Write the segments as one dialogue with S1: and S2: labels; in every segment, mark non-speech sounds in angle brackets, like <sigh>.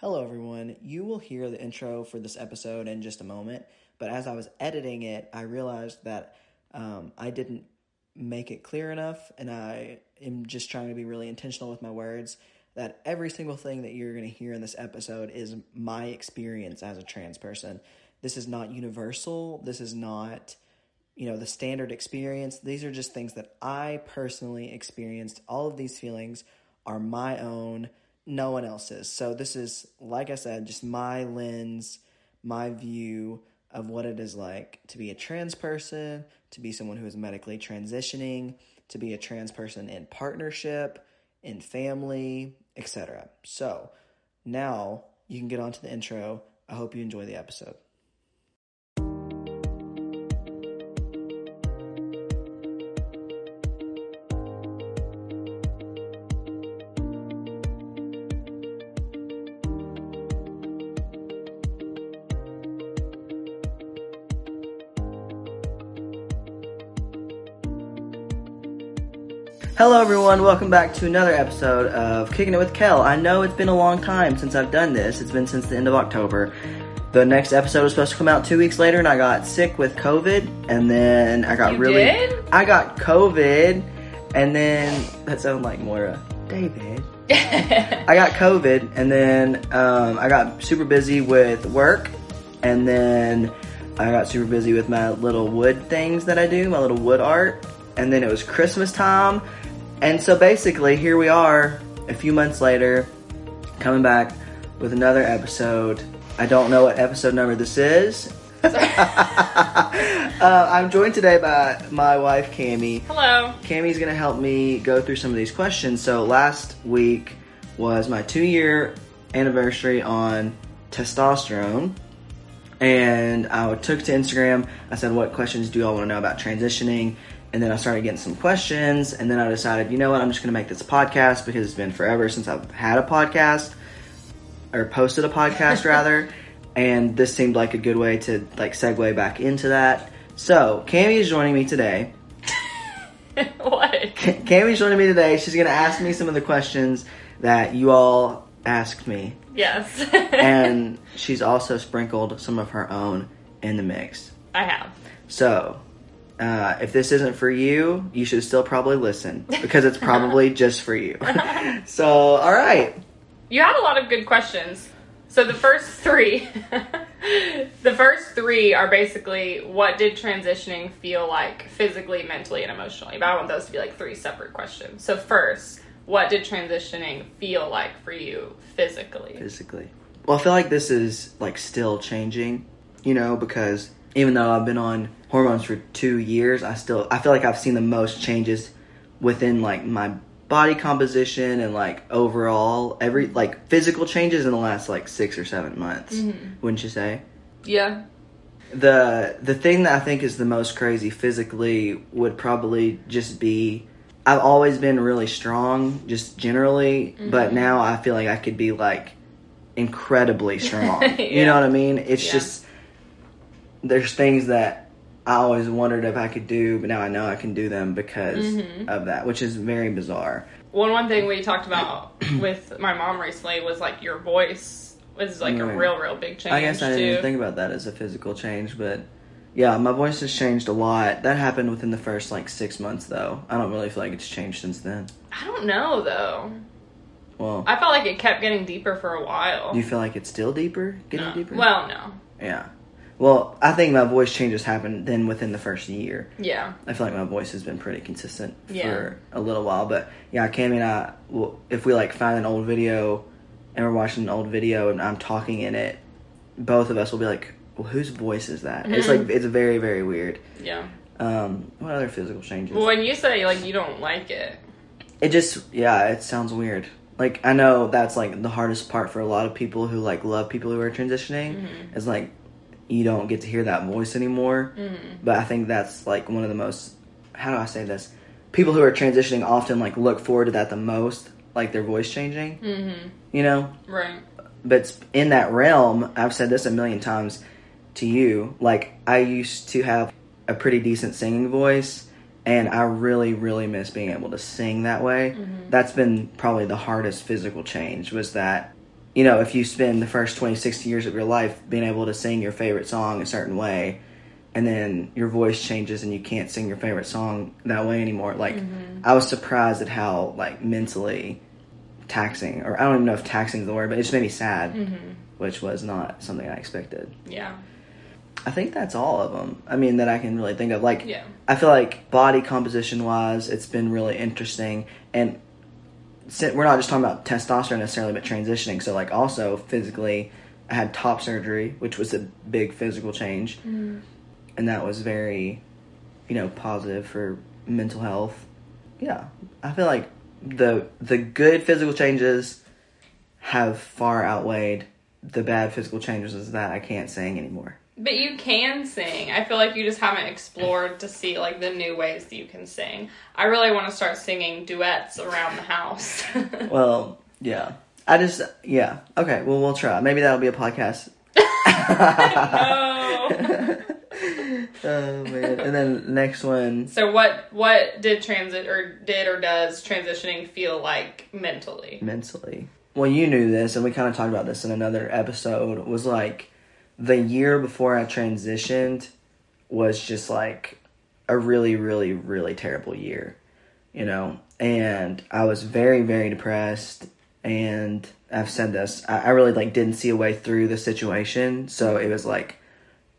S1: Hello, everyone. You will hear the intro for this episode in just a moment, but as I was editing it, I realized that um, I didn't make it clear enough, and I am just trying to be really intentional with my words. That every single thing that you're going to hear in this episode is my experience as a trans person. This is not universal. This is not, you know, the standard experience. These are just things that I personally experienced. All of these feelings are my own no one else's. So this is, like I said, just my lens, my view of what it is like to be a trans person, to be someone who is medically transitioning, to be a trans person in partnership, in family, etc. So now you can get on to the intro. I hope you enjoy the episode. Hello, everyone. Welcome back to another episode of Kicking It with Kel. I know it's been a long time since I've done this. It's been since the end of October. The next episode was supposed to come out two weeks later, and I got sick with COVID, and then I got
S2: You
S1: really.
S2: did?
S1: I got COVID, and then that sounded like Moira. David. <laughs> I got COVID, and then um, I got super busy with work, and then I got super busy with my little wood things that I do, my little wood art, and then it was Christmas time, and so basically here we are, a few months later, coming back with another episode. I don't know what episode number this is. <laughs> uh, I'm joined today by my wife Cami.
S2: Hello.
S1: Cammy's gonna help me go through some of these questions. So last week was my two year anniversary on testosterone. And I took to Instagram. I said, What questions do y'all want to know about transitioning? And then I started getting some questions. And then I decided, you know what, I'm just going to make this a podcast because it's been forever since I've had a podcast or posted a podcast <laughs> rather. And this seemed like a good way to like segue back into that. So Cami is joining me today. <laughs>
S2: what?
S1: Cammy's joining me today. She's going to ask me some of the questions that you all asked me.
S2: Yes. <laughs>
S1: And she's also sprinkled some of her own in the mix.
S2: I have.
S1: So, uh, if this isn't for you, you should still probably listen because it's probably <laughs> just for you. so, all right.
S2: You had a lot of good questions. So the first three, <laughs> the first three are basically what did transitioning feel like physically, mentally, and emotionally. But I want those to be like three separate questions. So first, what did transitioning feel like for you physically?
S1: Physically. Well, I feel like this is like still changing, you know, because even though I've been on hormones for two years, I still I feel like I've seen the most changes within like my body composition and like overall every like physical changes in the last like six or seven months. Mm-hmm. Wouldn't you say?
S2: Yeah.
S1: the the thing that I think is the most crazy physically would probably just be I've always been really strong just generally, mm-hmm. but now I feel like I could be like incredibly <laughs> strong. You know what I mean? It's
S2: Yeah.
S1: just there's things that I always wondered if I could do, but now I know I can do them because mm-hmm. of that, which is very bizarre.
S2: One one thing we talked about <clears throat> with my mom recently was like your voice was like a real, real big change
S1: I guess I didn't even think about that as a physical change, but yeah, my voice has changed a lot. That happened within the first like six months, though. I don't really feel like it's changed since then.
S2: I don't know though.
S1: Well,
S2: I felt like it kept getting deeper for a while.
S1: do you feel like it's still deeper, getting
S2: No.
S1: deeper?
S2: Well, no.
S1: yeah. Well, I think my voice changes happened then within the first year.
S2: Yeah.
S1: I feel like my voice has been pretty consistent
S2: Yeah.
S1: for a little while, but yeah, Cammy and I, will, if we like find an old video and we're watching an old video and I'm talking in it, both of us will be like, "Well, whose voice is that?" It's
S2: Mhm.
S1: like it's very, very weird.
S2: Yeah.
S1: Um, what other physical changes?
S2: But when you say like you don't like it,
S1: It just yeah, it sounds weird. Like I know that's like the hardest part for a lot of people who like love people who are transitioning
S2: Mhm.
S1: is like you don't get to hear that voice anymore.
S2: Mhm.
S1: But I think that's like one of the most how do I say this? People who are transitioning often like look forward to that the most, like their voice changing,
S2: mm-hmm.
S1: you know?
S2: right?
S1: But in that realm, I've said this a million times to you, like I used to have a pretty decent singing voice and I really really miss being able to sing that way.
S2: Mhm.
S1: That's been probably the hardest physical change was that you know, if you spend the first 20, 60 years of your life being able to sing your favorite song a certain way, and then your voice changes and you can't sing your favorite song that way anymore. Like, mm-hmm. I was surprised at how, like, mentally taxing, or I don't even know if taxing is the word, but it just made me sad, mm-hmm. which was not something I expected.
S2: Yeah.
S1: I think that's all of them. I mean, that I can really think of. Like,
S2: Yeah.
S1: I feel like body composition wise, it's been really interesting. And we're not just talking about testosterone necessarily, but transitioning. So, like, also physically, I had top surgery, which was a big physical change. Mm. And that was very, you know, positive for mental health. Yeah. I feel like the the good physical changes have far outweighed the bad physical changes Is that I can't sing anymore.
S2: But you can sing. I feel like you just haven't explored to see like the new ways that you can sing. I really want to start singing duets around the house. <laughs>
S1: Well, yeah. I just, yeah. Okay, well, we'll try. Maybe that'll be a podcast. <laughs> <laughs> Oh, man. And then next one.
S2: So what what did transit or did or does transitioning feel like mentally?
S1: mentally. Well, you knew this, and we kind of talked about this in another episode. Was like the year before I transitioned was just like a really, really, really terrible year, you know. And I was very, very depressed. And I've said this, I, I really like didn't see a way through the situation, so it was like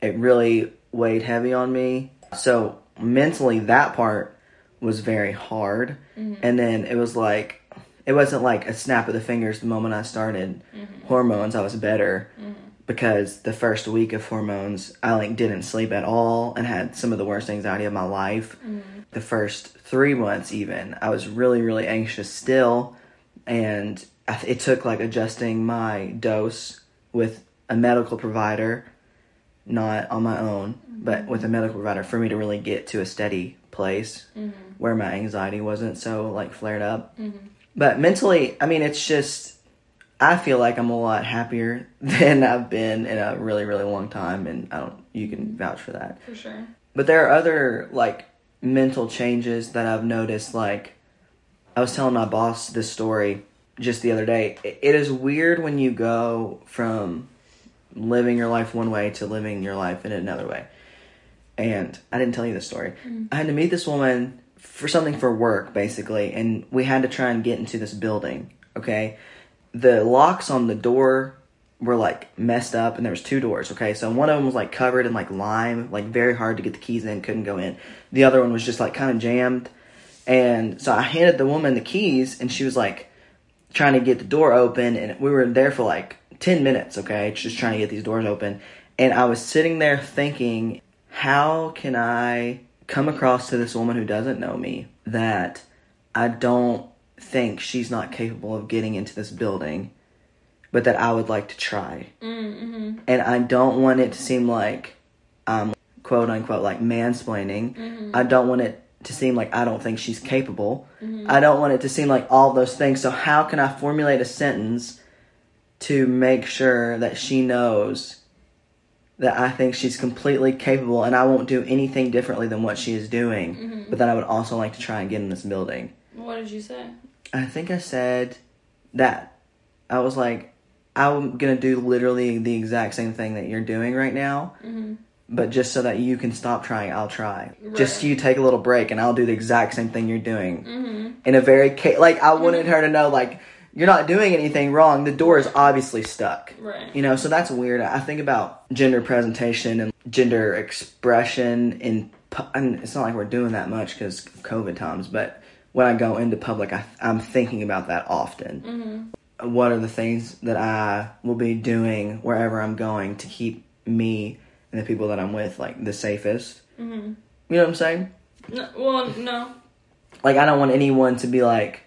S1: it really weighed heavy on me. So mentally, that part was very hard. Mm-hmm. And then it was like, it wasn't like a snap of the fingers the moment I started mm-hmm. hormones, I was better. Mm-hmm. Because the first week of hormones, I like didn't sleep at all and had some of the worst anxiety of my life. Mm-hmm. The first three months, even, I was really, really anxious still. And it took like adjusting my dose with a medical provider not on my own, but with a mm-hmm. medical provider for me to really get to a steady place mm-hmm. where my anxiety wasn't so like flared up. But mentally, I mean, it's just I feel like I'm a lot happier <laughs> than I've been in a really really long time, and I don't. You can vouch for that.
S2: For sure.
S1: But there are other like mental changes that I've noticed. Like I was telling my boss this story just the other day. It- It is weird when you go from living your life one way to living your life in another way. And I didn't tell you this story. Mm-hmm. I had to meet this woman for something for work, basically, and we had to try and get into this building. Okay, the locks on the door were like messed up, and there was two doors. Okay, so one of them was like covered in like lime, like very hard to get the keys in, couldn't go in. The other one was just like kind of jammed, and so I handed the woman the keys, and she was like trying to get the door open, and we were there for like ten minutes. Okay, just trying to get these doors open, and I was sitting there thinking, how can I come across to this woman who doesn't know me that I don't think she's not capable of getting into this building, but that I would like to try. Mm-hmm. And I don't want it to seem like I'm quote unquote like mansplaining. Mm-hmm. I don't want it to seem like I don't think she's capable. Mm-hmm. I don't want it to seem like all those things. So, how can I formulate a sentence to make sure that she knows that I think she's completely capable and I won't do anything differently than what she is doing, mm-hmm. but that I would also like to try and get in this building?
S2: What did you say?
S1: I think I said that. I was like, I'm gonna do literally the exact same thing that you're doing right now, mm-hmm. but just so that you can stop trying, I'll try. Just
S2: Right.
S1: you take a little break, and I'll do the exact same thing you're doing. Mm-hmm. In a very ca- like, I mm-hmm. wanted her to know like you're not doing anything wrong. The door is obviously stuck.
S2: Right.
S1: You know, so that's weird. I think about gender presentation and gender expression in. it's not like we're doing that much because COVID times, but when I go into public, I, I'm thinking about that often. What are the things that I will be doing wherever I'm going to keep me and the people that I'm with like the safest? You know what I'm saying?
S2: No, well, no.
S1: Like I don't want anyone to be like,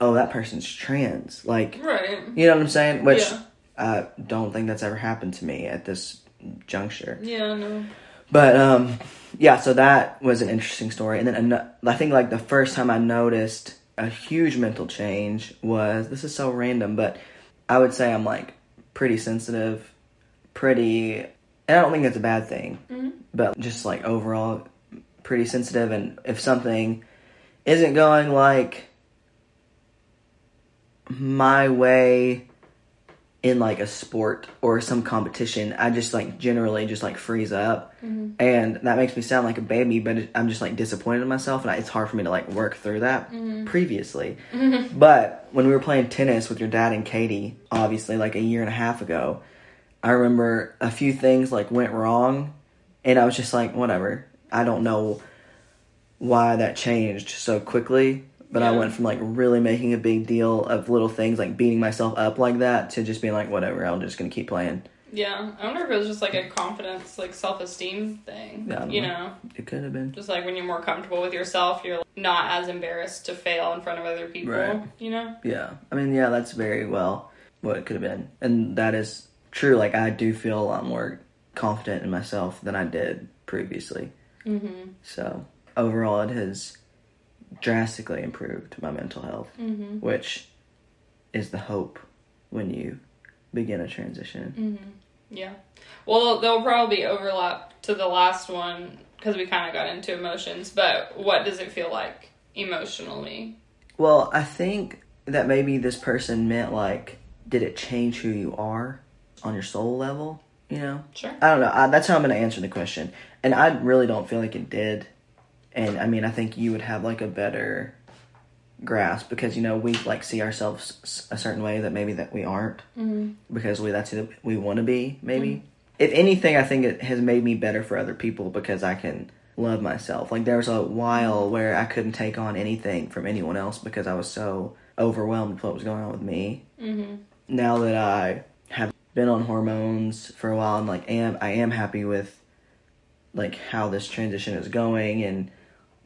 S1: "Oh, that person's trans." Like
S2: Right.
S1: you know what I'm saying? Which
S2: Yeah.
S1: I don't think that's ever happened to me at this juncture.
S2: Yeah, no.
S1: But um, yeah, so that was an interesting story. And then I think like the first time I noticed a huge mental change was this is so random, but I would say I'm like pretty sensitive, pretty, and I don't think that's a bad thing, mm-hmm. but just like overall pretty sensitive. And if something isn't going like my way in like a sport or some competition, I just like generally just like freeze up, mm-hmm. and that makes me sound like a baby. But it, I'm just like disappointed in myself, and I, it's hard for me to like work through that mm-hmm. previously. <laughs> But when we were playing tennis with your dad and Katie, obviously like a year and a half ago, I remember a few things like went wrong, and I was just like, whatever. I don't know why that changed so quickly, but I went from like really making a big deal of little things like beating myself up like that to just being like, whatever. I'm just gonna keep playing.
S2: Yeah, I wonder if it was just like a confidence, like self esteem thing.
S1: Yeah,
S2: you
S1: know.
S2: know,
S1: It could have been.
S2: just like when you're more comfortable with yourself, you're not as embarrassed to fail in front of other people.
S1: Right.
S2: You know.
S1: Yeah. I mean, yeah, that's very well what it could have been. And that is true. Like, I do feel a lot more confident in myself than I did previously.
S2: Mm-hmm.
S1: So, overall, it has drastically improved my mental health,
S2: Mm-hmm.
S1: which is the hope when you begin a transition.
S2: Mm-hmm. Yeah. Well, there'll probably overlap to the last one because we kind of got into emotions. But what does it feel like emotionally?
S1: Well, I think that maybe this person meant, like, did it change who you are on your soul level? You know?
S2: Sure.
S1: I don't know. I, that's how I'm going to answer the question. And I really don't feel like it did. And I mean, I think you would have like a better grasp because you know we like see ourselves a certain way that maybe that we aren't
S2: Mm-hmm.
S1: because we that's who we want to be. Maybe if anything, I think it has made me better for other people because I can love myself. Like there was a while where I couldn't take on anything from anyone else because I was so overwhelmed with what was going on with me
S2: Mm-hmm.
S1: now that I have been on hormones for a while and like am I am happy with like how this transition is going and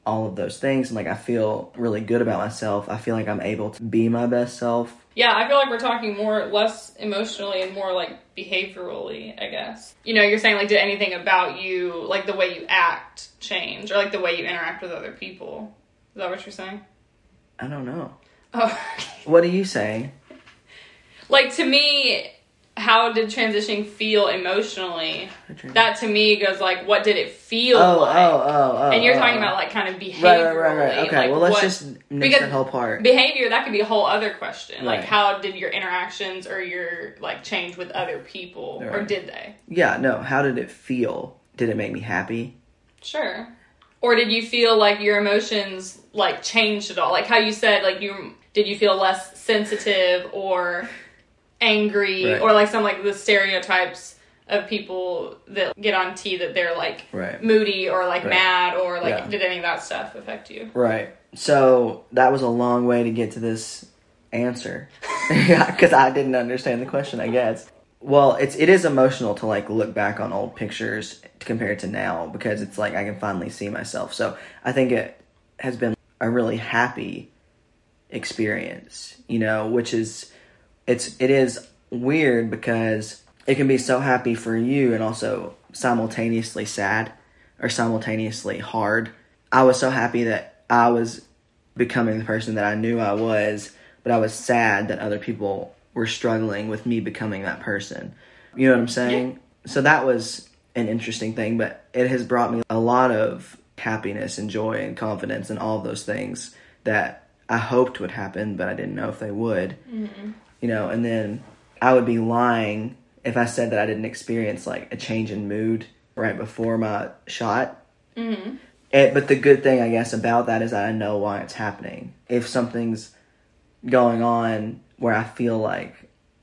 S1: all of those things and like I feel really good about myself. I feel like I'm able to be my best self.
S2: Yeah, I feel like we're talking more less emotionally and more like behaviorally, I guess. You know, you're saying like did anything about you, like the way you act change or like the way you interact with other people. Is that what you're saying?
S1: I don't know.
S2: Oh. <laughs>
S1: What are you saying?
S2: like to me, how did transitioning feel emotionally? That to me goes like what did it feel
S1: Oh, oh
S2: like?
S1: oh, oh, oh.
S2: and you're
S1: oh,
S2: talking
S1: oh.
S2: about like kind of behavior.
S1: Right, right, right, right. Okay,
S2: like,
S1: well let's
S2: what-
S1: just nix that whole part.
S2: behavior that could be a whole other question like how did your interactions or your like change with other people or did they
S1: yeah, no. How did it feel? Did it make me happy?
S2: sure or did you feel like your emotions like changed at all like how you said like you did you feel less sensitive or angry
S1: Right.
S2: or like some like the stereotypes of people that get on T that they're like
S1: Right.
S2: moody or like
S1: Right.
S2: mad or like
S1: Yeah.
S2: did any of that stuff affect you
S1: Right. So that was a long way to get to this answer <laughs> because I didn't understand the question. I guess. Well, it's it is emotional to like look back on old pictures compared to now because it's like I can finally see myself. So I think it has been a really happy experience, you know, which is it's it is weird because it can be so happy for you and also simultaneously sad or simultaneously hard. I was so happy that I was becoming the person that I knew I was, but I was sad that other people were struggling with me becoming that person. You know what I'm saying? So that was an interesting thing, but it has brought me a lot of happiness and joy and confidence and all those things that I hoped would happen, but I didn't know if they would. You know, and then I would be lying if I said that I didn't experience like a change in mood right before my shot.
S2: mm-hmm.
S1: It, but the good thing, I guess, about that is that I know why it's happening. If something's going on where I feel like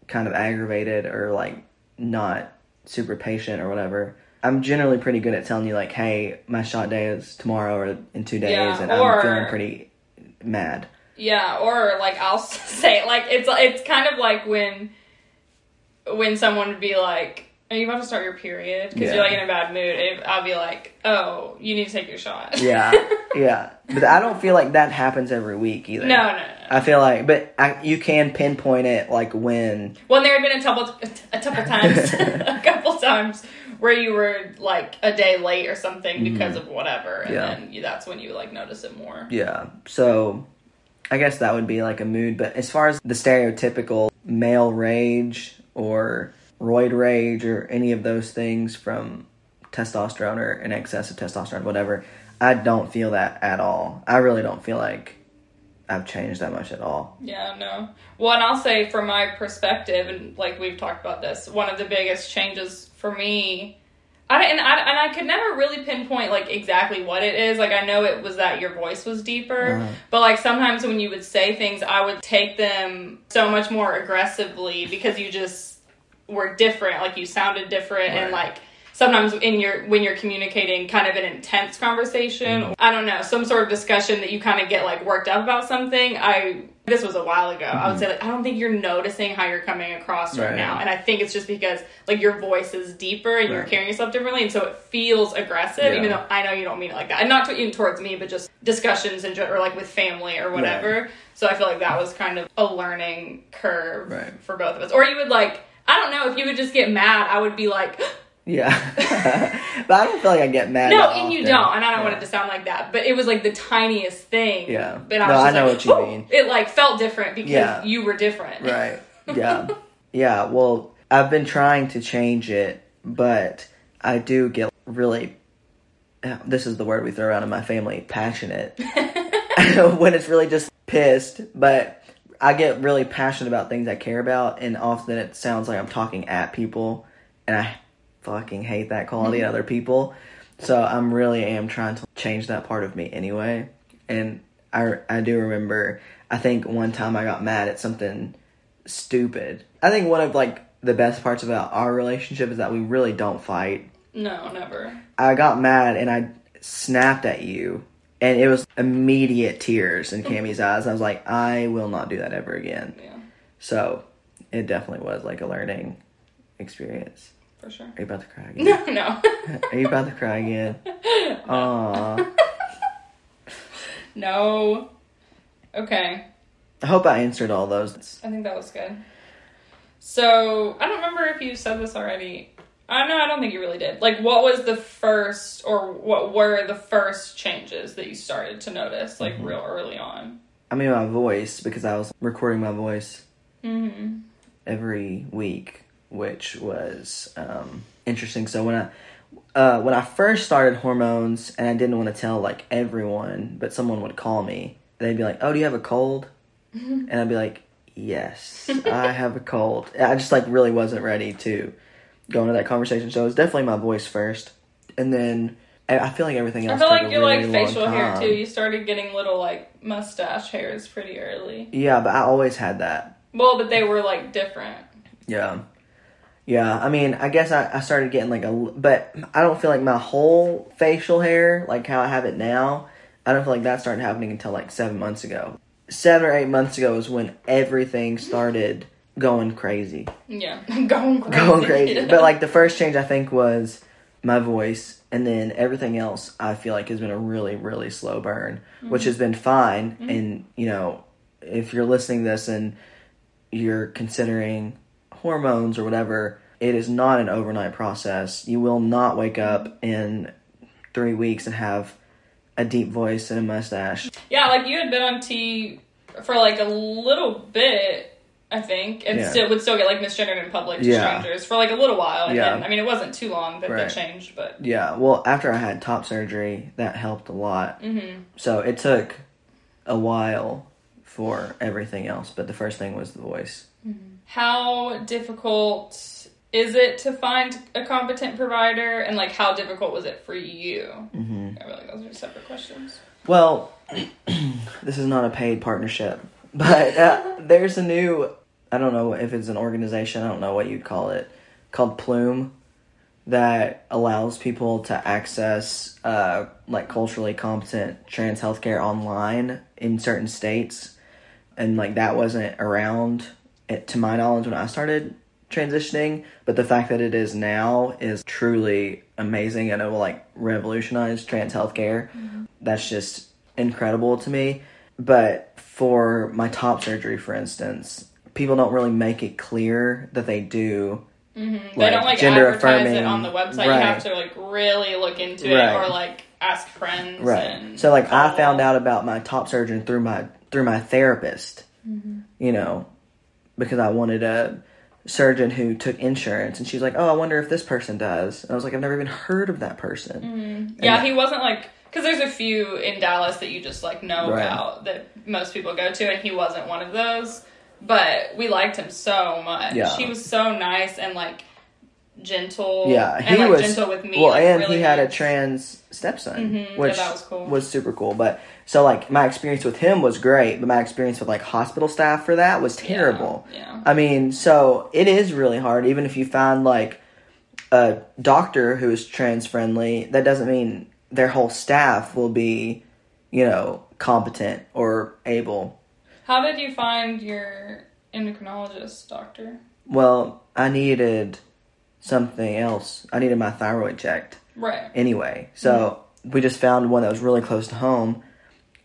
S1: kind of aggravated or like not super patient or whatever, I'm generally pretty good at telling you like, "Hey, my shot day is tomorrow or in two days,"
S2: Yeah,
S1: and
S2: or-
S1: I'm feeling pretty mad.
S2: Yeah, or like I'll <laughs> say like it's it's kind of like when when someone would be like, "Are you about to start your period?" Because
S1: Yeah.
S2: you're like in a bad mood. And I'll be like, "Oh, you need to take your shot."
S1: Yeah, yeah, <laughs> but I don't feel like that happens every week either.
S2: no, no, no.
S1: I feel like, but I, you can pinpoint it like when.
S2: When there had been a couple a couple times, <laughs> a couple times where you were like a day late or something because of whatever, and
S1: Mm-hmm. Yeah.
S2: then you, that's when you like notice it more.
S1: Yeah. So I guess that would be like a mood. But as far as the stereotypical male rage or roid rage or any of those things from testosterone or an excess of testosterone, whatever, I don't feel that at all. I really don't feel like I've changed that much at all.
S2: Yeah, no. Well, and I'll say from my perspective, and like we've talked about this, one of the biggest changes for me, I and I and I could never really pinpoint like exactly what it is. Like I know it was that your voice was deeper,
S1: Uh-huh.
S2: but like sometimes when you would say things, I would take them so much more aggressively because you just were different. Like you sounded different, and like sometimes in your when you're communicating kind of an intense conversation
S1: Mm-hmm.
S2: i don't know some sort of discussion that you kind of get like worked up about something i this was a while ago i would say like i don't think you're noticing how you're coming across right,
S1: Mm-hmm. Right.
S2: now and i think it's just because like your voice is deeper and you're carrying yourself differently and so it feels aggressive
S1: Yeah.
S2: even though i know you don't mean it like that and not to, even towards me but just discussions and or like with family or whatever so i feel like that was kind of a learning curve
S1: Right.
S2: for both of us or you would like i don't know if you would just get mad i would be like
S1: Yeah, <laughs> but I don't feel like I get mad.
S2: No, and you don't, and I don't
S1: Yeah.
S2: want it to sound like that, but it was like the tiniest thing.
S1: Yeah.
S2: But I
S1: No, I know
S2: like,
S1: what you
S2: "Oh,"
S1: mean.
S2: It like felt different because
S1: Yeah.
S2: you were different.
S1: Right. <laughs> Yeah. yeah. Well, I've been trying to change it, but I do get really. This is the word we throw around in my family passionate. <laughs> when it's really just pissed, but I get really passionate about things I care about, and often it sounds like I'm talking at people, and I fucking hate that quality in mm-hmm. other people. So I'm really am trying to change that part of me anyway. And I I do remember I think one time I got mad at something stupid. I think one of like the best parts about our relationship is that we really don't fight.
S2: No, never.
S1: I got mad and I snapped at you and it was immediate tears in Cammy's <laughs> eyes. I was like, I will not do that ever again.
S2: Yeah,
S1: So it definitely was like a learning experience.
S2: For sure.
S1: Are you about to cry again? <laughs>
S2: No, no. <laughs>
S1: Are you about to cry again? Aww. <laughs>
S2: no. Okay.
S1: I hope I answered all those.
S2: I think that was good. So I don't remember if you said this already. I know I don't think you really did. Like, what was the first, or what were the first changes that you started to notice, like
S1: Mm-hmm.
S2: real early on?
S1: I mean, my voice, because I was recording my voice
S2: Mm-hmm.
S1: every week, which was um, interesting. So when I uh, when I first started hormones, and I didn't want to tell like everyone, but someone would call me. They'd be like, "Oh, do you have a cold?" <laughs> And I'd be like, "Yes, I have a cold." I just like really wasn't ready to go into that conversation. So it was definitely my voice first, and then I I feel like everything else.
S2: I
S1: feel
S2: like
S1: a
S2: your
S1: really
S2: like facial hair too. You started getting little like mustache hairs pretty early.
S1: Yeah, but I always had that.
S2: Well, but they were like different.
S1: Yeah. Yeah, I mean, I guess I, I started getting like a, but I don't feel like my whole facial hair, like how I have it now, I don't feel like that started happening until like seven months ago. Seven or eight months ago is when everything started going crazy.
S2: Yeah, <laughs> going crazy.
S1: Going crazy. <laughs> But like the first change I think was my voice, and then everything else I feel like has been a really, really slow burn, which mm-hmm. has been fine. Mm-hmm. And, you know, if you're listening to this and you're considering hormones or whatever, it is not an overnight process. You will not wake up in three weeks and have a deep voice and a mustache.
S2: yeah, like you had been on T for like a little bit. I think, and
S1: Yeah.
S2: still would still get like misgendered in public to
S1: Yeah.
S2: strangers for like a little while. And
S1: Yeah.
S2: then, I mean, it wasn't too long that
S1: Right.
S2: they changed, but
S1: Yeah, well, after I had top surgery, that helped a lot.
S2: mm-hmm.
S1: So it took a while for everything else, but the first thing was the voice.
S2: How difficult is it to find a competent provider, and like how difficult was it for you?
S1: hmm
S2: I feel like those are separate questions.
S1: Well, <clears throat> this is not a paid partnership, <laughs> but uh, there's a new, I don't know if it's an organization, I don't know what you'd call it, called Plume that allows people to access uh, like culturally competent trans healthcare online in certain states. And like that wasn't around, it, to my knowledge, when I started transitioning. But the fact that it is now is truly amazing and it will like revolutionize trans healthcare. That's just incredible to me. But for my top surgery, for instance, people don't really make it clear that they do.
S2: Mm-hmm.
S1: Like,
S2: they don't like
S1: gender affirming,
S2: on the website.
S1: right.
S2: You have to like really look into
S1: Right.
S2: it or like ask friends.
S1: Right.
S2: And
S1: So like I found out about my top surgeon through my through my therapist.
S2: Mm-hmm.
S1: You know, because I wanted a surgeon who took insurance and she's like, "Oh, I wonder if this person does." And I was like, "I've never even heard of that person."
S2: Yeah,
S1: And-
S2: he wasn't like because there's a few in Dallas that you just like know
S1: Right.
S2: about that most people go to, and he wasn't one of those. But we liked him so much.
S1: Yeah.
S2: He was so nice and like gentle.
S1: Yeah,
S2: and
S1: he
S2: like
S1: was
S2: gentle with me.
S1: Well,
S2: like,
S1: and
S2: really
S1: he had a trans stepson,
S2: Mhm, yeah,
S1: which
S2: that was cool.
S1: was super cool. But so like my experience with him was great, but my experience with like hospital staff for that was terrible.
S2: Yeah.
S1: I mean, so it is really hard, even if you find like a doctor who is trans friendly. That doesn't mean their whole staff will be, you know, competent or able.
S2: How did you find your endocrinologist doctor?
S1: Well, I needed something else. I needed my thyroid checked.
S2: Right.
S1: anyway. So mm-hmm. we just found one that was really close to home,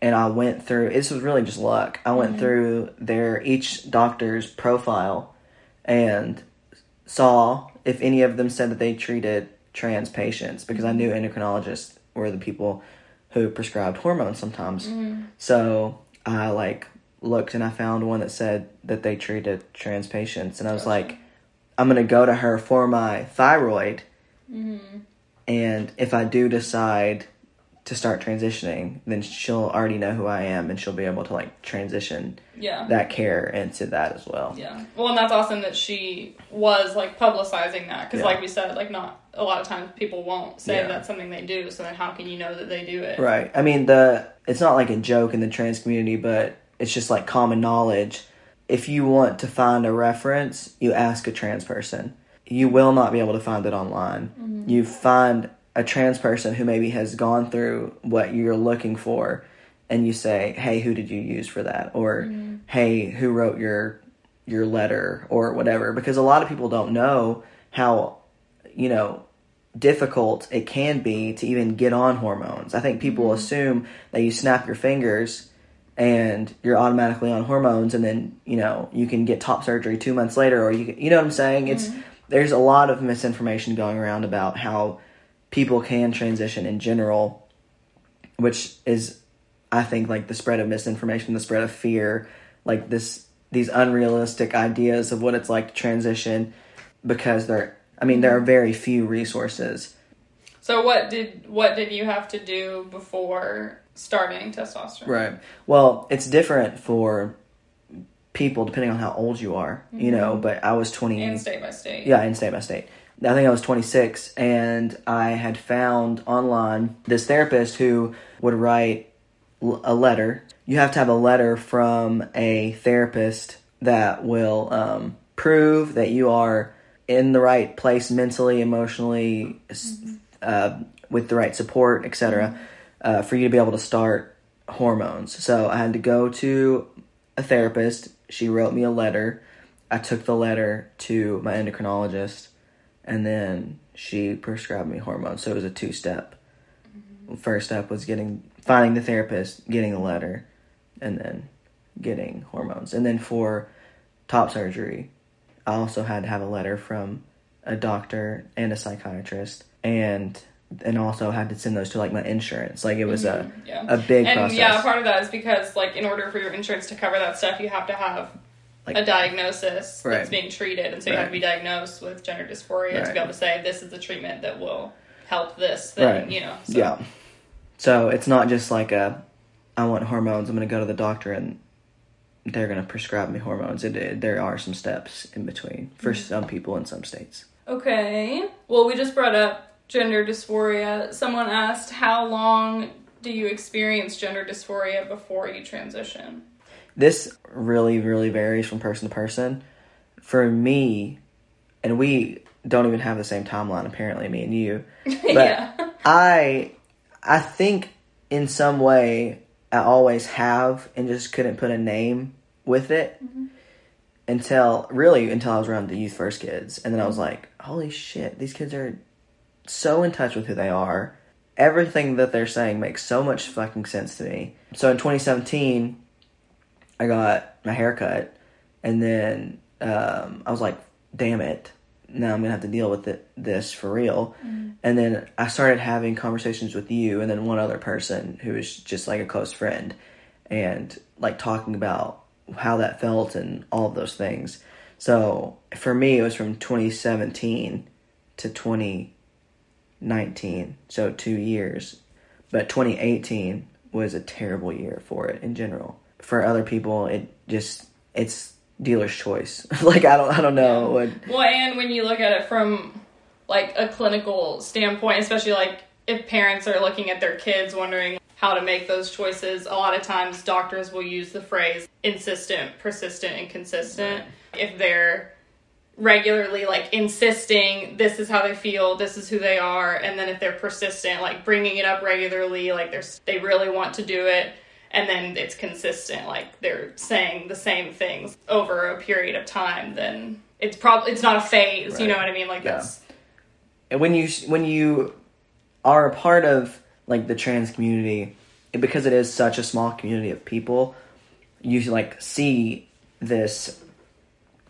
S1: and I went through. This was really just luck. I went mm-hmm. through their each doctor's profile, and saw if any of them said that they treated trans patients because I knew mm-hmm. endocrinologists were the people who prescribed hormones sometimes. Mm-hmm. So I like looked and I found one that said that they treated trans patients, and I was like, I'm gonna go to her for my thyroid and if I do decide to start transitioning, then she'll already know who I am and she'll be able to like transition
S2: Yeah.
S1: that care into that as well.
S2: Yeah. Well, and that's awesome that she was like publicizing that because,
S1: Yeah.
S2: like we said, like not a lot of times people won't say
S1: Yeah.
S2: that's something they do. So then, how can you know that they do it?
S1: Right. I mean the it's not like a joke in the trans community, but it's just like common knowledge. If you want to find a reference, you ask a trans person. You will not be able to find it online. Mm-hmm. You find a trans person who maybe has gone through what you're looking for and you say, "Hey, who did you use for that?" or mm-hmm. "Hey, who wrote your your letter?" or whatever because a lot of people don't know how you know difficult it can be to even get on hormones. I think people mm-hmm. assume that you snap your fingers and you're automatically on hormones and then, you know, you can get top surgery 2 months later or you you know what I'm saying? It's mm-hmm. there's a lot of misinformation going around about how people can transition in general which is I think like the spread of misinformation, the spread of fear, like this these unrealistic ideas of what it's like to transition because there I mean there are very few resources.
S2: So what did what did you have to do before starting testosterone?
S1: Right. Well, it's different for people depending on how old you are, you know, mm-hmm. but I was 20
S2: And state by state.
S1: Yeah, in state by state. I think I was 26, and I had found online this therapist who would write a letter. You have to have a letter from a therapist that will um, prove that you are in the right place mentally, emotionally, s uh, with the right support, etc., uh, for you to be able to start hormones. So I had to go to a therapist. She wrote me a letter. I took the letter to my endocrinologist, and then she prescribed me hormones. So it was a two step. Mm-hmm. First step was getting finding the therapist, getting a letter, and then getting hormones. And then for top surgery, I also had to have a letter from a doctor and a psychiatrist, and and also had to send those to like my insurance. Like it was a mm-hmm.
S2: Yeah.
S1: a big
S2: and
S1: process.
S2: yeah, part of that is because like in order for your insurance to cover that stuff, you have to have
S1: Like-
S2: a diagnosis
S1: Right.
S2: that's being treated, and so you have to be diagnosed with gender dysphoria to
S1: Right.
S2: be able to say this is the treatment that will help this thing.
S1: Right.
S2: You know. So.
S1: Yeah. So it's not just like a, I want hormones. I'm going to go to the doctor and they're going to prescribe me hormones. It, it- there are some steps in between for
S2: Mm-hmm.
S1: some people in some states.
S2: Okay. Well, we just brought up gender dysphoria. Someone asked, how long do you experience gender dysphoria before you transition?
S1: This really, really varies from person to person. For me, and we don't even have the same timeline. Apparently, me and you. <laughs> But
S2: yeah.
S1: I I think in some way I always have and just couldn't put a name with it mm-hmm. until really until I was around the youth first kids and then I was like, holy shit, these kids are so in touch with who they are. Everything that they're saying makes so much fucking sense to me. So in 2017, I got my hair cut, and then um, I was like, damn it, now I'm gonna have to deal with it, this for real. And then I started having conversations with you and then one other person who was just like a close friend and like talking about how that felt and all of those things. So for me, it was from 2017 to 2019, so two years but 2018 was a terrible year for it in general. For other people, it just it's dealer's choice. <laughs> like I don't I don't know what
S2: Well, and when you look at it from like a clinical standpoint, especially like if parents are looking at their kids wondering how to make those choices, a lot of times doctors will use the phrase insistent, persistent, and consistent. If they're regularly like insisting this is how they feel, this is who they are, and then if they're persistent, like bringing it up regularly, like they're they really want to do it, and then it's consistent, like they're saying the same things over a period of time, then it's probably it's not a phase. You know what I mean? Like
S1: Yeah.
S2: that's
S1: and when you when you are a part of like the trans community it- because it is such a small community of people you like see this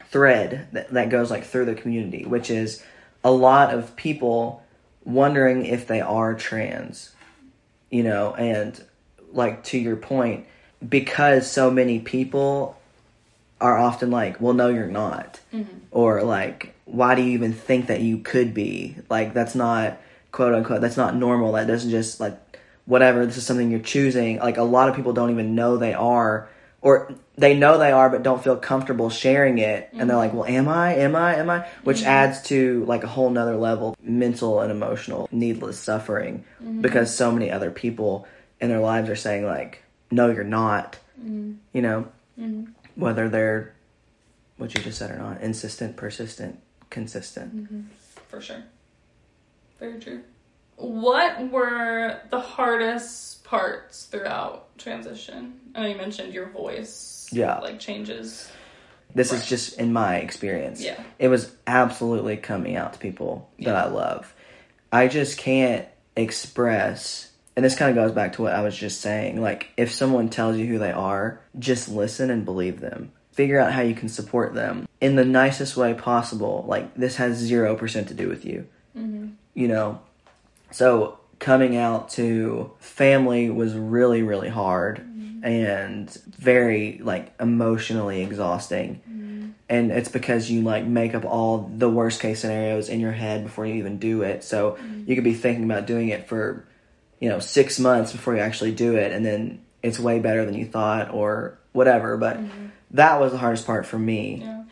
S1: thread that, that goes like through the community which is a lot of people wondering if they are trans you know and like to your point because so many people are often like well no you're not. Mm-hmm. Or like why do you even think that you could be? Like that's not quote unquote that's not normal. That doesn't just like whatever this is something you're choosing. Like a lot of people don't even know they are or they know they are but don't feel comfortable sharing it. And they're like mm-hmm. well am i am i am i? Which mm-hmm. adds to like a whole nother level mental and emotional needless suffering because so many other people in their lives are saying like no you're not mm-hmm. you know mm-hmm. whether they're what you just said or not insistent persistent consistent mm-hmm.
S2: for sure. Very true. What were the hardest parts throughout transition? I know you mentioned your voice.
S1: Yeah.
S2: Like changes.
S1: this is just in my experience
S2: Yeah.
S1: it was absolutely coming out to people that
S2: Yeah.
S1: i love i just can't express and this kind of goes back to what i was just saying like if someone tells you who they are just listen and believe them. Figure out how you can support them in the nicest way possible like this has 0% to do with you. Mm-hmm. You know? So coming out to family was really really hard mm-hmm. and very like emotionally exhausting. Mm-hmm. And it's because you like make up all the worst case scenarios in your head before you even do it. So you could be thinking about doing it for you know six months before you actually do it and then it's way better than you thought or whatever but that was the hardest part for me
S2: Yeah.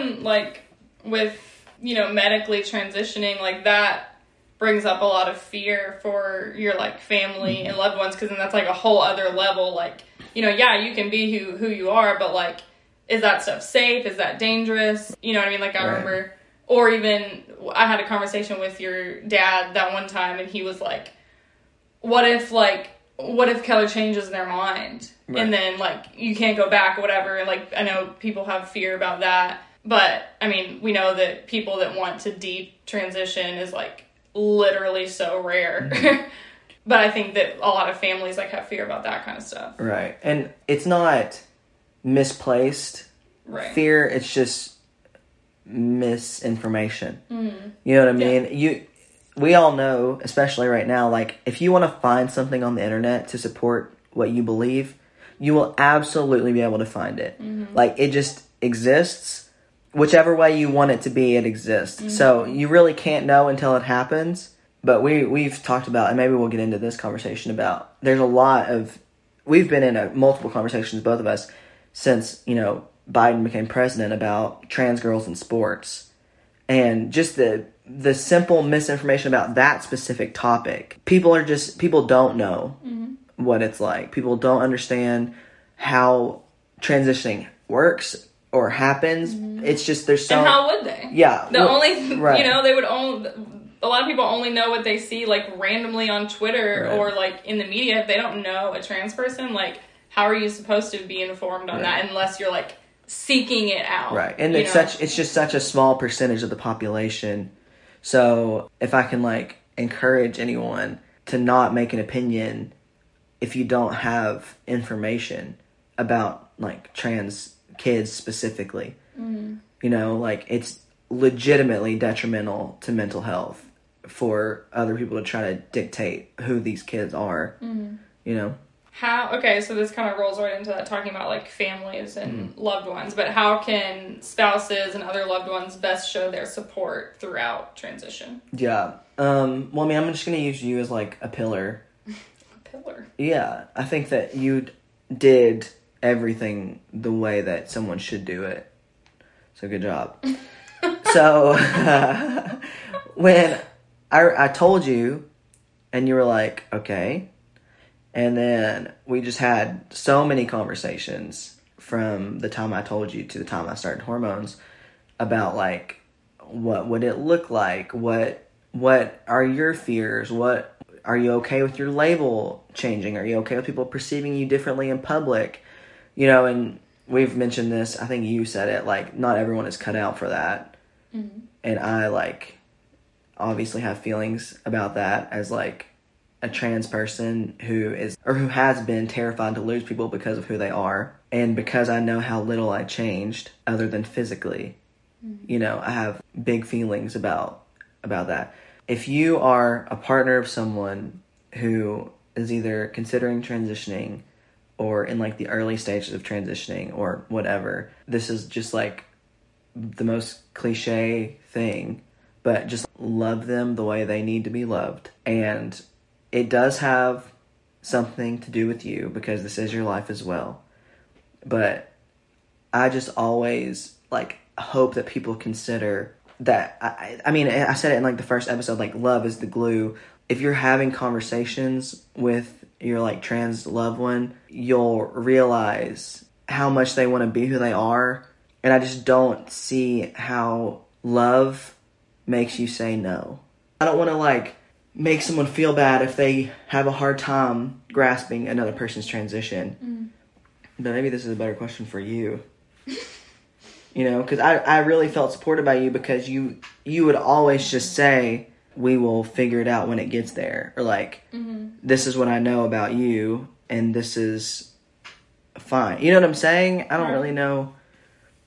S2: And like with, you know, medically transitioning, like that brings up a lot of fear for your like family
S1: Mm-hmm.
S2: and loved ones because then that's like a whole other level. Like, you know, yeah, you can be who who you are, but like, is that stuff safe? Is that dangerous? You know what I mean? Like I
S1: Right.
S2: remember, or even I had a conversation with your dad that one time, and he was like, "What if like." What if Keller changes their mind
S1: Right.
S2: and then like you can't go back or whatever? And, Like I know people have fear about that, but I mean we know that people that want to detransition is like literally so rare. Mm-hmm. <laughs> but I think that a lot of families like have fear about that kind of stuff.
S1: right and it's not misplaced
S2: Right.
S1: fear it's just misinformation mm-hmm. you know what i mean you we all know especially right now like if you want to find something on the internet to support what you believe you will absolutely be able to find it. Mm-hmm. Like it just exists. Whichever way you want it to be it exists. Mm-hmm. So you really can't know until it happens but we we've talked about and maybe we'll get into this conversation about there's a lot of we've been in a, multiple conversations both of us since you know Biden became president about trans girls in sports. And just the the simple misinformation about that specific topic people are just people don't know mm-hmm. what it's like people don't understand how transitioning works or happens mm-hmm. it's just there's so
S2: and how would they?
S1: yeah
S2: The
S1: well,
S2: only
S1: right.
S2: you know they would only a lot of people only know what they see like randomly on Twitter
S1: Right.
S2: or like in the media if they don't know a trans person like how are you supposed to be informed on that unless you're like seeking it out
S1: Right. And it's
S2: know?
S1: such it's just such a small percentage of the population. So if I can like encourage anyone to not make an opinion if you don't have information about like trans kids specifically. Mm-hmm. You know, like it's legitimately detrimental to mental health for other people to try to dictate who these kids are. Mm-hmm. You know?
S2: How okay, so this kind of rolls right into that talking about like families and
S1: Mm-hmm.
S2: loved ones, but how can spouses and other loved ones best show their support throughout transition?
S1: Yeah. Um, well, I mean, I'm just gonna use you as like a pillar <laughs>
S2: pillar.
S1: Yeah, I think that you did everything the way that someone should do it. So good job. <laughs> so <laughs> when I I told you, and you were like, okay, and then we just had so many conversations from the time I told you to the time I started hormones about like what would it look like? What what are your fears? What are you okay with your label changing? Are you okay with people perceiving you differently in public? You know and we've mentioned this i think you said it like not everyone is cut out for that.
S2: Mm-hmm.
S1: and i like obviously have feelings about that as like a trans person who is or who has been terrified to lose people because of who they are. And because i know how little i changed other than physically mm-hmm. you know i have big feelings about about that. If you are a partner of someone who is either considering transitioning or in like the early stages of transitioning or whatever this is just like the most cliche thing but just love them the way they need to be loved. And it does have something to do with you because this is your life as well. But i just always like hope that people consider that I, I mean i said it in like the first episode like love is the glue. If you're having conversations with your like trans loved one you'll realize how much they want to be who they are. And i just don't see how love makes you say no. I don't want to like make someone feel bad if they have a hard time grasping another person's transition. Mm. But maybe this is a better question for you. <laughs> You know because I, I really felt supported by you because you you would always just say we will figure it out when it gets there. Or like mm-hmm. this is what i know about you and this is fine. You know what i'm saying? I don't
S2: Right.
S1: really know.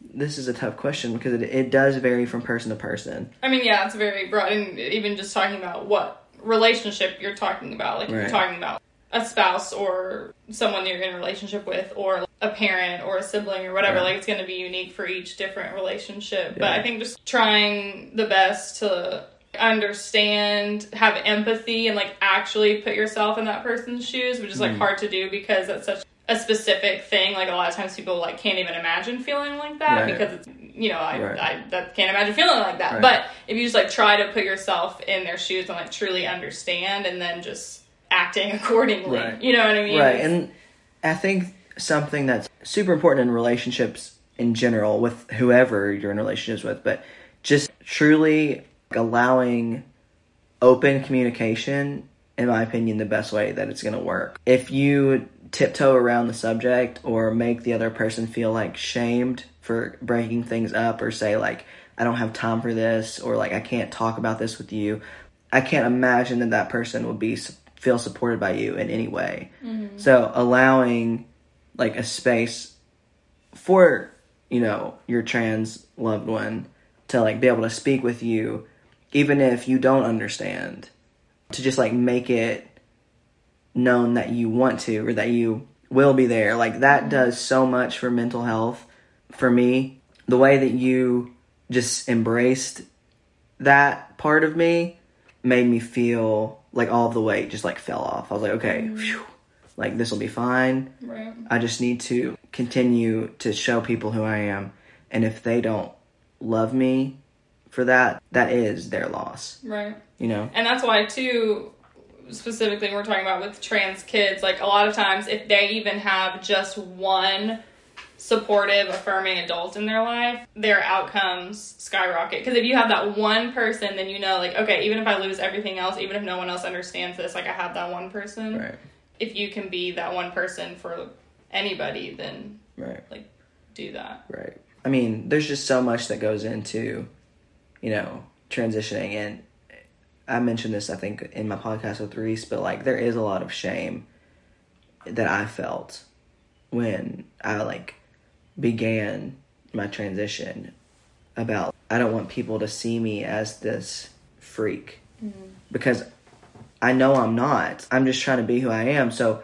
S1: This is a tough question because it, it does vary from person to person.
S2: I mean, yeah, it's very broad, and even just talking about what relationship you're talking about, like
S1: Right.
S2: you're talking about a spouse or someone you're in a relationship with, or a parent or a sibling or whatever,
S1: Right.
S2: like it's going to be unique for each different relationship. But I think just trying the best to understand, have empathy, and like actually put yourself in that person's shoes, which is like
S1: Mm.
S2: hard to do because that's such a specific thing. Like a lot of times people like can't even imagine feeling like that
S1: Right.
S2: because it's you know I,
S1: Right.
S2: I that can't imagine feeling like that.
S1: Right.
S2: But if you just like try to put yourself in their shoes and like truly understand, and then just acting <laughs> accordingly,
S1: Right.
S2: you know what I mean?
S1: right and i think something that's super important in relationships in general with whoever you're in relationships with but just truly allowing open communication in my opinion the best way that it's going to work if you tiptoe around the subject or make the other person feel like shamed for breaking things up or say like i don't have time for this or like i can't talk about this with you. I can't imagine that that person would be feel supported by you in any way. Mm-hmm. So allowing like a space for you know your trans loved one to like be able to speak with you even if you don't understand to just like make it known that you want to or that you will be there like that mm-hmm. does so much for mental health for me the way that you just embraced that part of me made me feel like all the weight just like fell off i was like okay mm-hmm. phew, like this will be fine
S2: right.
S1: I just need to continue to show people who I am. And if they don't love me for that, that is their loss,
S2: Right.
S1: you know?
S2: And that's why, too, specifically, we're talking about with trans kids, like a lot of times, if they even have just one supportive, affirming adult in their life, their outcomes skyrocket. Because if you have that one person, then you know, like, okay, even if I lose everything else, even if no one else understands this, like, I have that one person.
S1: Right,
S2: If you can be that one person for anybody, then,
S1: right,
S2: like, do that.
S1: right. I mean, there's just so much that goes into, you know, transitioning. And I mentioned this, I think, in my podcast with Reese, but like, there is a lot of shame that I felt when I like began my transition about I don't want people to see me as this freak mm-hmm. because I know I'm not. I'm just trying to be who I am. So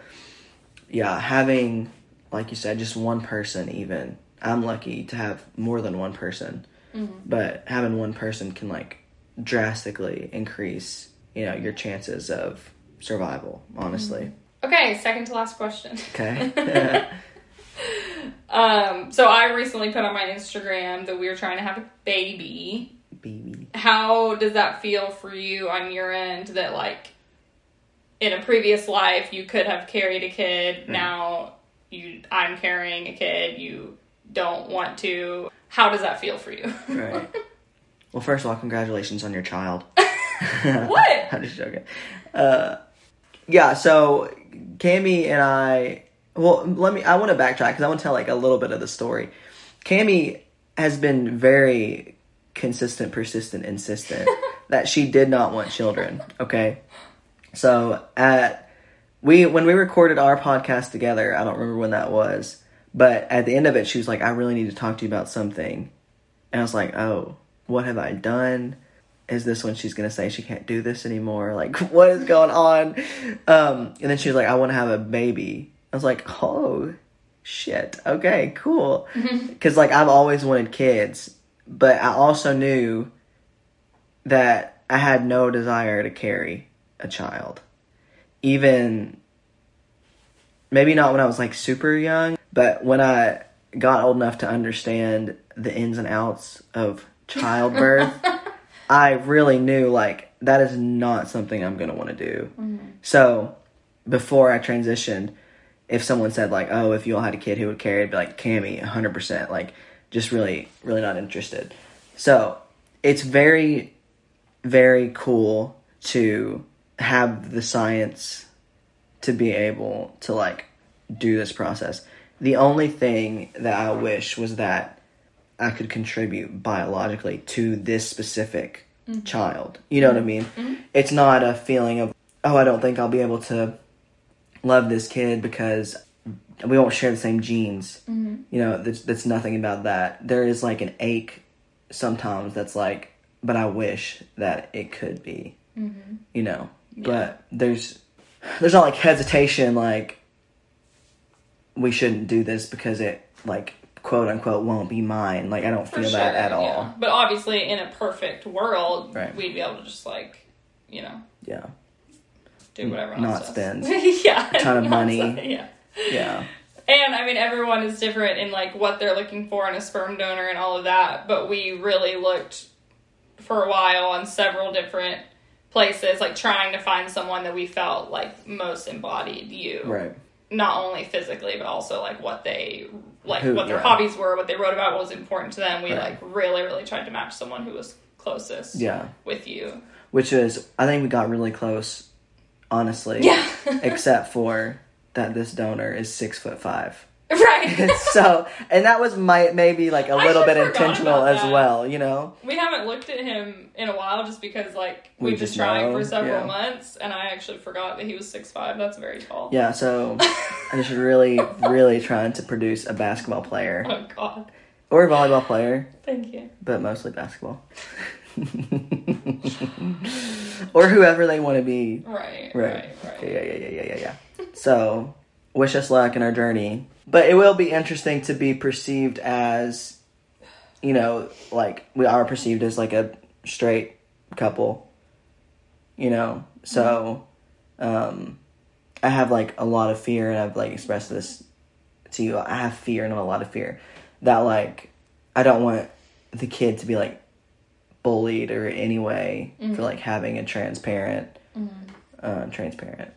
S1: yeah, having like you said just one person even. I'm lucky to have more than one person. Mm-hmm. But having one person can like drastically increase, you know, your chances of survival, honestly. Mm-hmm.
S2: Okay, second to last question.
S1: Okay. <laughs> <laughs>
S2: Um, so I recently put on my Instagram that we were trying to have a baby.
S1: Baby.
S2: How does that feel for you on your end that like in a previous life you could have carried a kid, now you I'm carrying a kid, you don't want to. How does that feel for you?
S1: Right. Well, first of all, congratulations on your child. <laughs> <laughs>
S2: What?
S1: I'm just joking. Uh, yeah. So Cami and I. Well, let me. I want to backtrack because I want to tell like a little bit of the story. Cami has been very consistent, persistent, insistent <laughs> that she did not want children. Okay. So at we when we recorded our podcast together, I don't remember when that was, but at the end of it, she was like, "I really need to talk to you about something," and I was like, "Oh, what have I done?" is this when she's gonna say she can't do this anymore? Like, <laughs> what is going on? Um, and then she was like, I want to have a baby. I was like, oh, shit. Okay, cool. <laughs> Because like I've always wanted kids, but I also knew that I had no desire to carry a child, even maybe not when I was like super young, but when I got old enough to understand the ins and outs of childbirth. <laughs> I really knew like that is not something I'm gonna want to do. Mm-hmm. So before I transitioned, if someone said like, "Oh, if you all had a kid who would carry," I'd be like, "Cami, 100 percent." Like, just really, really not interested. So it's very, very cool to have the science to be able to like do this process. The only thing that I wish was that I could contribute biologically to this specific mm-hmm. child. You know what I mean? Mm-hmm. It's not a feeling of, oh, I don't think I'll be able to love this kid because we won't share the same genes. Mm-hmm. You know, that's, that's nothing about that. There is like an ache sometimes that's like, but I wish that it could be. Mm-hmm. You know, but there's there's not like hesitation like we shouldn't do this because it like quote unquote won't be mine. Like I don't
S2: For
S1: feel that
S2: sure,
S1: at all.
S2: But obviously, in a perfect world,
S1: Right.
S2: we'd be able to just like, you know,
S1: Yeah.
S2: Do whatever.
S1: not spend <laughs>
S2: yeah,
S1: a ton of money.
S2: spend- Yeah.
S1: Yeah.
S2: And I mean, everyone is different in like what they're looking for in a sperm donor and all of that. But we really looked for a while on several different places, like trying to find someone that we felt like most embodied you,
S1: Right.
S2: not only physically but also like what they like
S1: Who-
S2: what their
S1: yeah.
S2: hobbies were, what they wrote about, what was important to them. We
S1: Right.
S2: like really, really tried to match someone who was closest
S1: Yeah.
S2: with you.
S1: Which is I think we got really close, honestly.
S2: Yeah. <laughs>
S1: except for that this donor is six foot five.
S2: right. <laughs>
S1: so and that was my maybe like a
S2: I
S1: little bit intentional as well, you know?
S2: We haven't looked at him in a while just because like
S1: We
S2: we've been
S1: just
S2: trying
S1: know,
S2: for several
S1: yeah.
S2: months and I actually forgot that he was six five. That's very tall.
S1: Yeah, so <laughs> I just really, really trying to produce a basketball player
S2: Oh god.
S1: or a volleyball player,
S2: Thank you.
S1: but mostly basketball. <laughs> or whoever they want to be.
S2: Right.
S1: Right.
S2: Right.
S1: Yeah, yeah, yeah, yeah, yeah, yeah. <laughs> So, wish us luck in our journey. But it will be interesting to be perceived as, you know, like we are perceived as like a straight couple. You know, so um, I have like a lot of fear, and I've like expressed this to you. I have fear and a lot of fear that like I don't want the kid to be like bullied or any way for like having a transparent, uh, transparent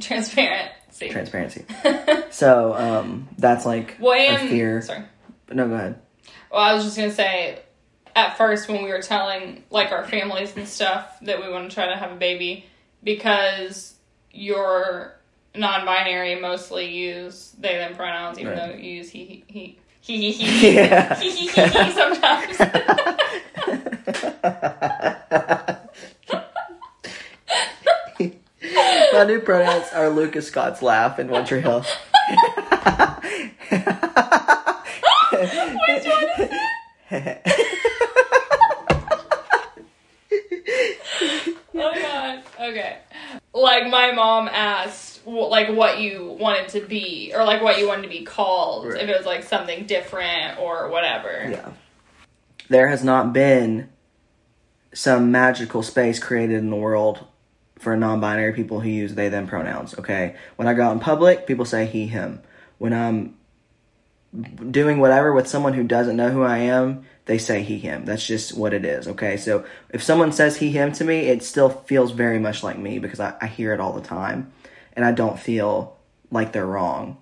S2: Transparent. <laughs> See.
S1: transparency. <laughs> so um, that's like
S2: well,
S1: a fear.
S2: sorry.
S1: No, go ahead.
S2: Well, I was just gonna say, at first when we were telling like our families and stuff that we want to try to have a baby, because you're non-binary, mostly use they them pronouns, even
S1: Right.
S2: though you use he he he he he <laughs> he
S1: Yeah.
S2: he he he he sometimes. <laughs>
S1: My new pronouns are Lucas Scott's laugh and One Tree Hill. <laughs>
S2: Which one is it? Oh god. Okay. Like my mom asked, like what you wanted to be, or like what you wanted to be called,
S1: Right.
S2: if it was like something different or whatever.
S1: Yeah. There has not been some magical space created in the world for non-binary people who use they them pronouns. Okay, when I go out in public, people say he him. When I'm doing whatever with someone who doesn't know who I am, they say he him. That's just what it is. Okay, so if someone says he him to me, it still feels very much like me because I, I hear it all the time, and I don't feel like they're wrong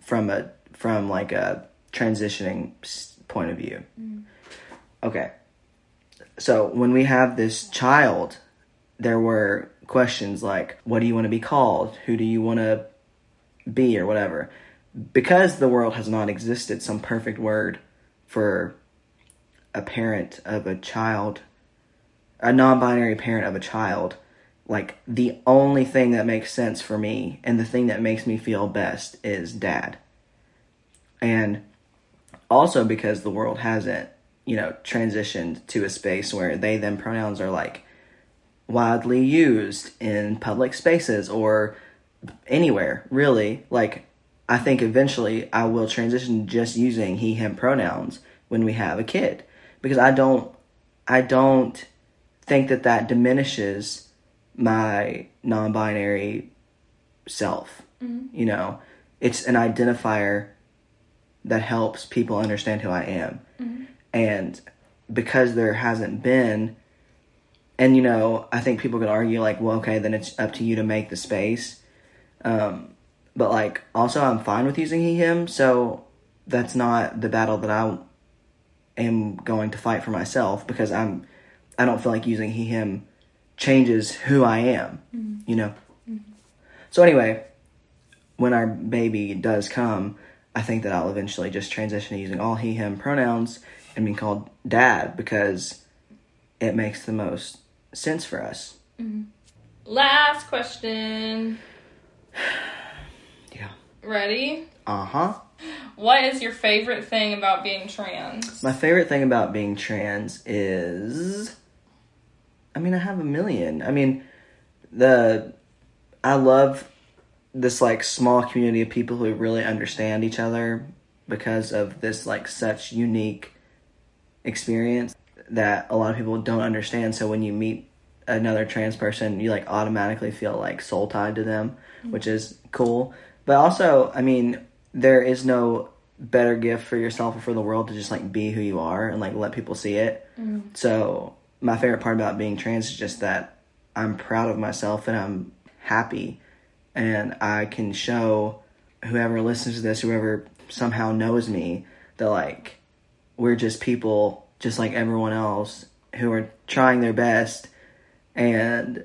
S1: from a from like a transitioning point of view. Mm. Okay. So when we have this child, there were questions like, what do you want to be called? Who do you want to be or whatever? Because the world has not existed some perfect word for a parent of a child, a non-binary parent of a child, like the only thing that makes sense for me and the thing that makes me feel best is dad. And also because the world hasn't, you know, transitioned to a space where they them pronouns are like widely used in public spaces or anywhere, really. Like I think eventually I will transition just using he him pronouns when we have a kid because I don't I don't think that that diminishes my non-binary self. Mm-hmm. You know, it's an identifier that helps people understand who I am. Mm-hmm. And because there hasn't been and you know, I think people could argue like, well, okay, then it's up to you to make the space. Um, but like, also, I'm fine with using he him, so that's not the battle that I am going to fight for myself because I'm, I don't feel like using he him changes who I am, you know. So anyway, when our baby does come, I think that I'll eventually just transition to using all he him pronouns and being called dad because it makes the most sense for us.
S2: Last question. <sighs>
S1: Yeah.
S2: Ready?
S1: Uh huh.
S2: What is your favorite thing about being trans?
S1: My favorite thing about being trans is I mean, I have a million. I mean, the I love this like small community of people who really understand each other because of this like such unique experience that a lot of people don't understand. So when you meet another trans person, you like automatically feel like soul tied to them, mm-hmm. which is cool. But also, I mean, there is no better gift for yourself or for the world to just like be who you are and like let people see it. Mm-hmm. So my favorite part about being trans is just that I'm proud of myself and I'm happy and I can show whoever listens to this, whoever somehow knows me, that like we're just people just like everyone else who are trying their best and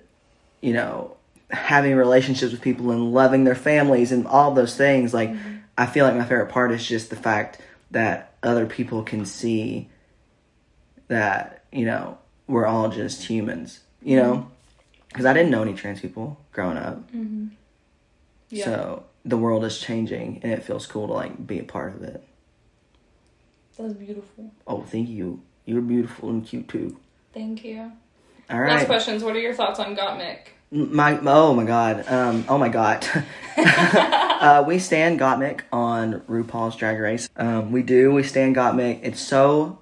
S1: you know having relationships with people and loving their families and all those things. Like mm-hmm. i feel like my favorite part is just the fact that other people can see that you know we're all just humans you know? Mm-hmm. Because i didn't know any trans people growing up. Mm-hmm.
S2: Yeah.
S1: so the world is changing and it feels cool to like be a part of it
S2: That's beautiful.
S1: oh thank you you're beautiful and cute too
S2: Thank you.
S1: All right.
S2: Last questions. What are your thoughts on Gottmik?
S1: My oh my god. Um oh my god. <laughs> uh we stand Gottmik on RuPaul's Drag Race. Um we do. We stand Gottmik. It's so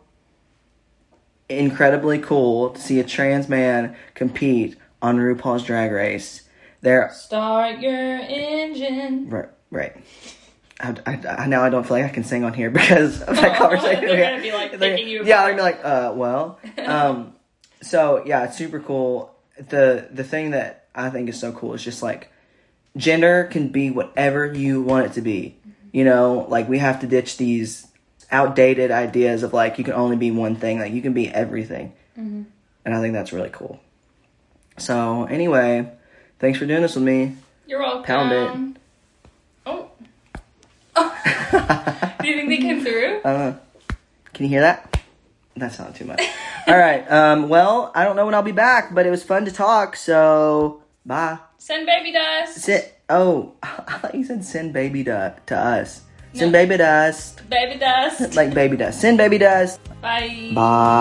S1: incredibly cool to see a trans man compete on RuPaul's Drag Race. There
S2: Start your engine.
S1: right right. I, I, I now I don't feel like I can sing on here <laughs> because of that conversation.
S2: They're be, like,
S1: They're-
S2: picking you
S1: yeah,
S2: apart.
S1: they're gonna be like, uh, well, um, so yeah, it's super cool. The the thing that I think is so cool is just like gender can be whatever you want it to be. You know, like we have to ditch these outdated ideas of like you can only be one thing. Like you can be everything,
S2: Mm-hmm.
S1: and I think that's really cool. So anyway, thanks for doing this with me.
S2: You're welcome.
S1: Pound it.
S2: Oh. <laughs> Do you think they came through?
S1: Uh, can you hear that? That's not too much. <laughs> All right. Um, well, I don't know when I'll be back, but it was fun to talk. So bye.
S2: Send baby dust.
S1: Send. Oh, <laughs> I thought you said send baby to to us. Send
S2: No.
S1: baby dust,
S2: Baby dust.
S1: like baby dust. Send baby dust.
S2: Bye.
S1: Bye.